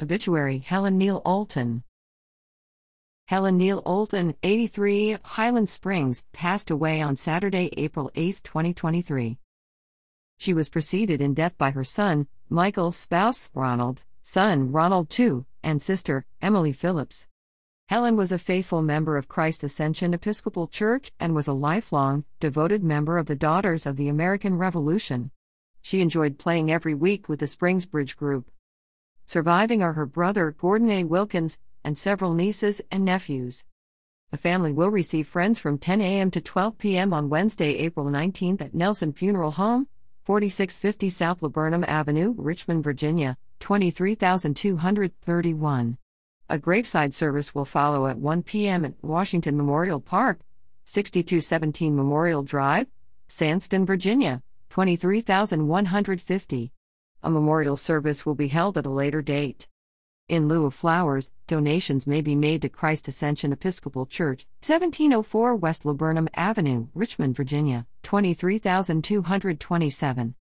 Obituary Helen Neale Olton. Helen Neale Olton, 83, Highland Springs, passed away on Saturday, April 8, 2023. She was preceded in death by her son, Michael, spouse, Ronald, son, Ronald II, and sister, Emily Phillips. Helen was a faithful member of Christ Ascension Episcopal Church and was a lifelong, devoted member of the Daughters of the American Revolution. She enjoyed playing every week with the Springs Bridge Group. Surviving are her brother, Gordon A. Wilkins, and several nieces and nephews. The family will receive friends from 10 a.m. to 12 p.m. on Wednesday, April 19th at Nelsen Funeral Home, 4650 South Laburnum Avenue, Richmond, Virginia, 23231. A graveside service will follow at 1 p.m. at Washington Memorial Park, 6217 Memorial Drive, Sandston, Virginia, 23150. A memorial service will be held at a later date. In lieu of flowers, donations may be made to Christ Ascension Episcopal Church, 1704 West Laburnum Avenue, Richmond, Virginia, 23227.